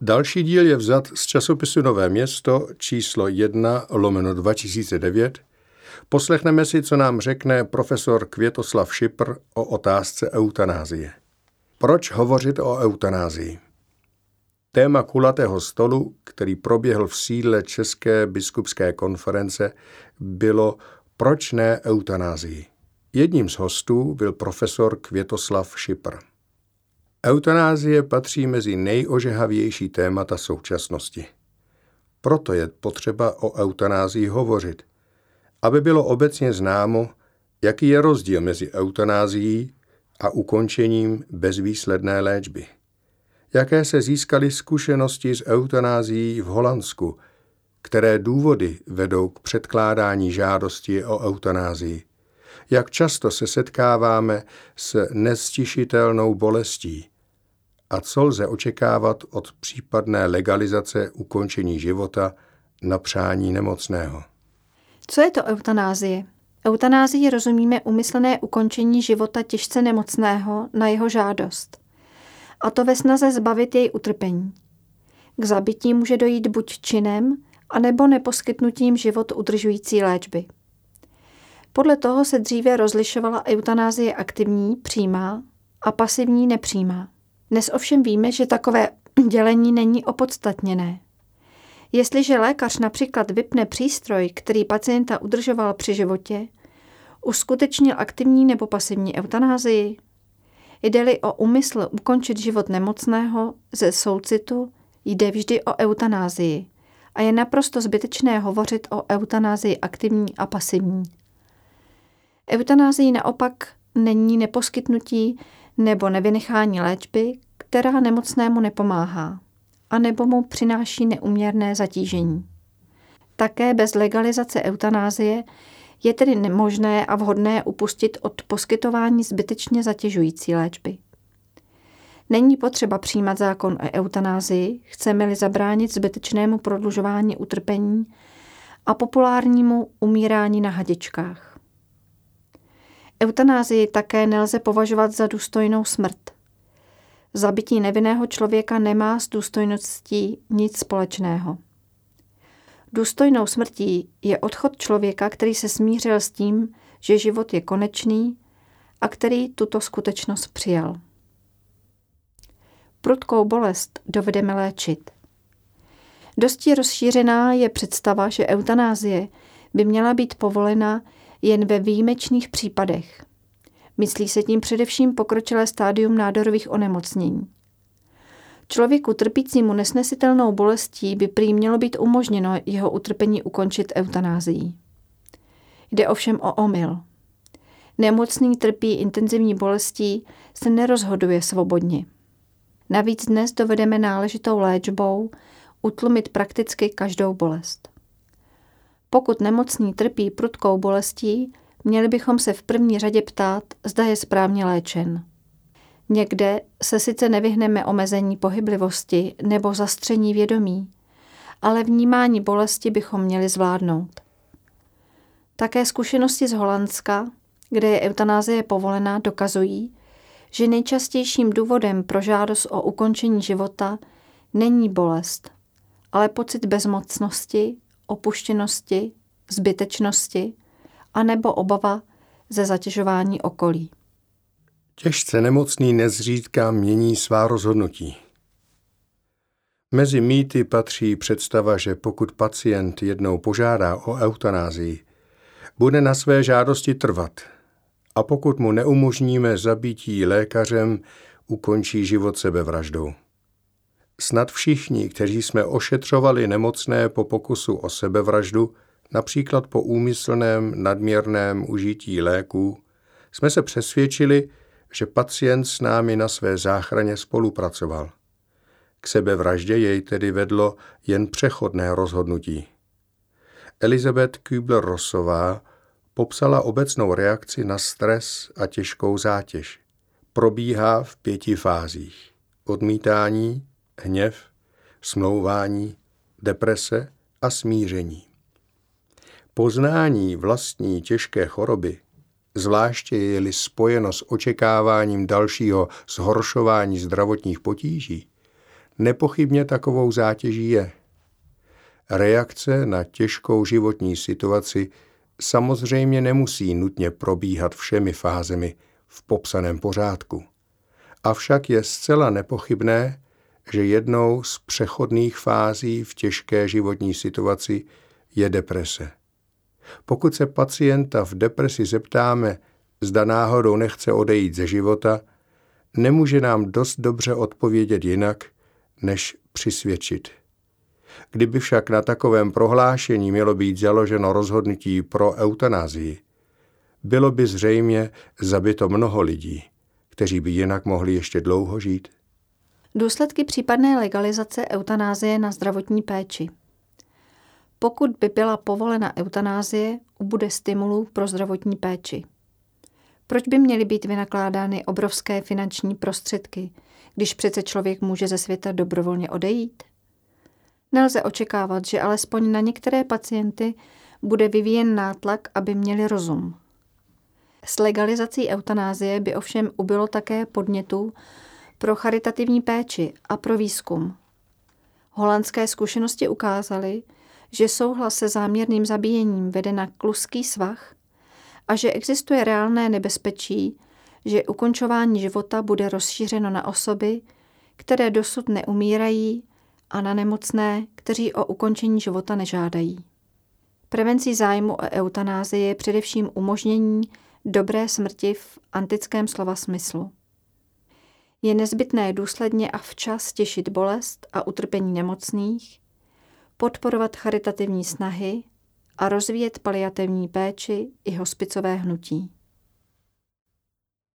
Další díl je vzat z časopisu Nové město číslo 1 lomeno 2009. Poslechneme si, co nám řekne profesor Květoslav Šipr o otázce eutanázie. Proč hovořit o eutanázii? Téma kulatého stolu, který proběhl v sídle České biskupské konference, bylo Proč ne eutanázii? Jedním z hostů byl profesor Květoslav Šipr. Eutanázie patří mezi nejožehavější témata současnosti. Proto je potřeba o eutanázii hovořit, aby bylo obecně známo, jaký je rozdíl mezi eutanázií a ukončením bezvýsledné léčby. Jaké se získaly zkušenosti s eutanázií v Holandsku, které důvody vedou k předkládání žádosti o eutanázii. Jak často se setkáváme s nestišitelnou bolestí, a co lze očekávat od případné legalizace ukončení života na přání nemocného. Co je to eutanázie? Eutanázii rozumíme umyslné ukončení života těžce nemocného na jeho žádost. A to ve snaze zbavit jej utrpení. K zabití může dojít buď činem, anebo neposkytnutím život udržující léčby. Podle toho se dříve rozlišovala eutanázie aktivní, přímá a pasivní, nepřímá. Dnes ovšem víme, že takové dělení není opodstatněné. Jestliže lékař například vypne přístroj, který pacienta udržoval při životě, uskutečnil aktivní nebo pasivní eutanázii, jde-li o úmysl ukončit život nemocného ze soucitu, jde vždy o eutanázii a je naprosto zbytečné hovořit o eutanázii aktivní a pasivní. Eutanázii naopak není neposkytnutí nebo nevynechání léčby, která nemocnému nepomáhá, anebo mu přináší neuměrné zatížení. Také bez legalizace eutanázie je tedy nemožné a vhodné upustit od poskytování zbytečně zatěžující léčby. Není potřeba přijímat zákon o eutanázii, chceme-li zabránit zbytečnému prodlužování utrpení a populárnímu umírání na hadičkách. Eutanázii také nelze považovat za důstojnou smrt. Zabití nevinného člověka nemá s důstojností nic společného. Důstojnou smrtí je odchod člověka, který se smířil s tím, že život je konečný a který tuto skutečnost přijal. Prudkou bolest dovedeme léčit. Dosti rozšířená je představa, že eutanázie by měla být povolena jen ve výjimečných případech. Myslí se tím především pokročilé stádium nádorových onemocnění. Člověku trpícímu nesnesitelnou bolestí by prý mělo být umožněno jeho utrpení ukončit eutanázií. Jde ovšem o omyl. Nemocný trpí intenzivní bolestí se nerozhoduje svobodně. Navíc dnes dovedeme náležitou léčbou utlumit prakticky každou bolest. Pokud nemocný trpí prudkou bolestí, měli bychom se v první řadě ptát, zda je správně léčen. Někde se sice nevyhneme omezení pohyblivosti nebo zastření vědomí, ale vnímání bolesti bychom měli zvládnout. Také zkušenosti z Holandska, kde je eutanázie povolená, dokazují, že nejčastějším důvodem pro žádost o ukončení života není bolest, ale pocit bezmocnosti, opuštěnosti, zbytečnosti a nebo obava ze zatěžování okolí. Těžce nemocný nezřídka mění svá rozhodnutí. Mezi mýty patří představa, že pokud pacient jednou požádá o eutanázii, bude na své žádosti trvat a pokud mu neumožníme zabítí lékařem, ukončí život sebevraždou. Snad všichni, kteří jsme ošetřovali nemocné po pokusu o sebevraždu, například po úmyslném nadměrném užití léků, jsme se přesvědčili, že pacient s námi na své záchraně spolupracoval. K sebevraždě jej tedy vedlo jen přechodné rozhodnutí. Elizabeth Kübler-Rossová popsala obecnou reakci na stres a těžkou zátěž. Probíhá v pěti fázích. Odmítání, hněv, smlouvání, deprese a smíření. Poznání vlastní těžké choroby, zvláště je-li spojeno s očekáváním dalšího zhoršování zdravotních potíží, nepochybně takovou zátěží je. Reakce na těžkou životní situaci samozřejmě nemusí nutně probíhat všemi fázemi v popsaném pořádku. Avšak je zcela nepochybné, že jednou z přechodných fází v těžké životní situaci je deprese. Pokud se pacienta v depresi zeptáme, zda náhodou nechce odejít ze života, nemůže nám dost dobře odpovědět jinak, než přisvědčit. Kdyby však na takovém prohlášení mělo být založeno rozhodnutí pro eutanázii, bylo by zřejmě zabito mnoho lidí, kteří by jinak mohli ještě dlouho žít. Důsledky případné legalizace eutanázie na zdravotní péči. Pokud by byla povolena eutanázie, ubude stimulů pro zdravotní péči. Proč by měly být vynakládány obrovské finanční prostředky, když přece člověk může ze světa dobrovolně odejít? Nelze očekávat, že alespoň na některé pacienty bude vyvíjen nátlak, aby měli rozum. S legalizací eutanázie by ovšem ubylo také podnětů pro charitativní péči a pro výzkum. Holandské zkušenosti ukázaly, že souhlas se záměrným zabíjením vede na kluský svah a že existuje reálné nebezpečí, že ukončování života bude rozšířeno na osoby, které dosud neumírají a na nemocné, kteří o ukončení života nežádají. Prevencí zájmu o eutanázii je především umožnění dobré smrti v antickém slova smyslu. Je nezbytné důsledně a včas těšit bolest a utrpení nemocných, podporovat charitativní snahy a rozvíjet paliativní péči i hospicové hnutí.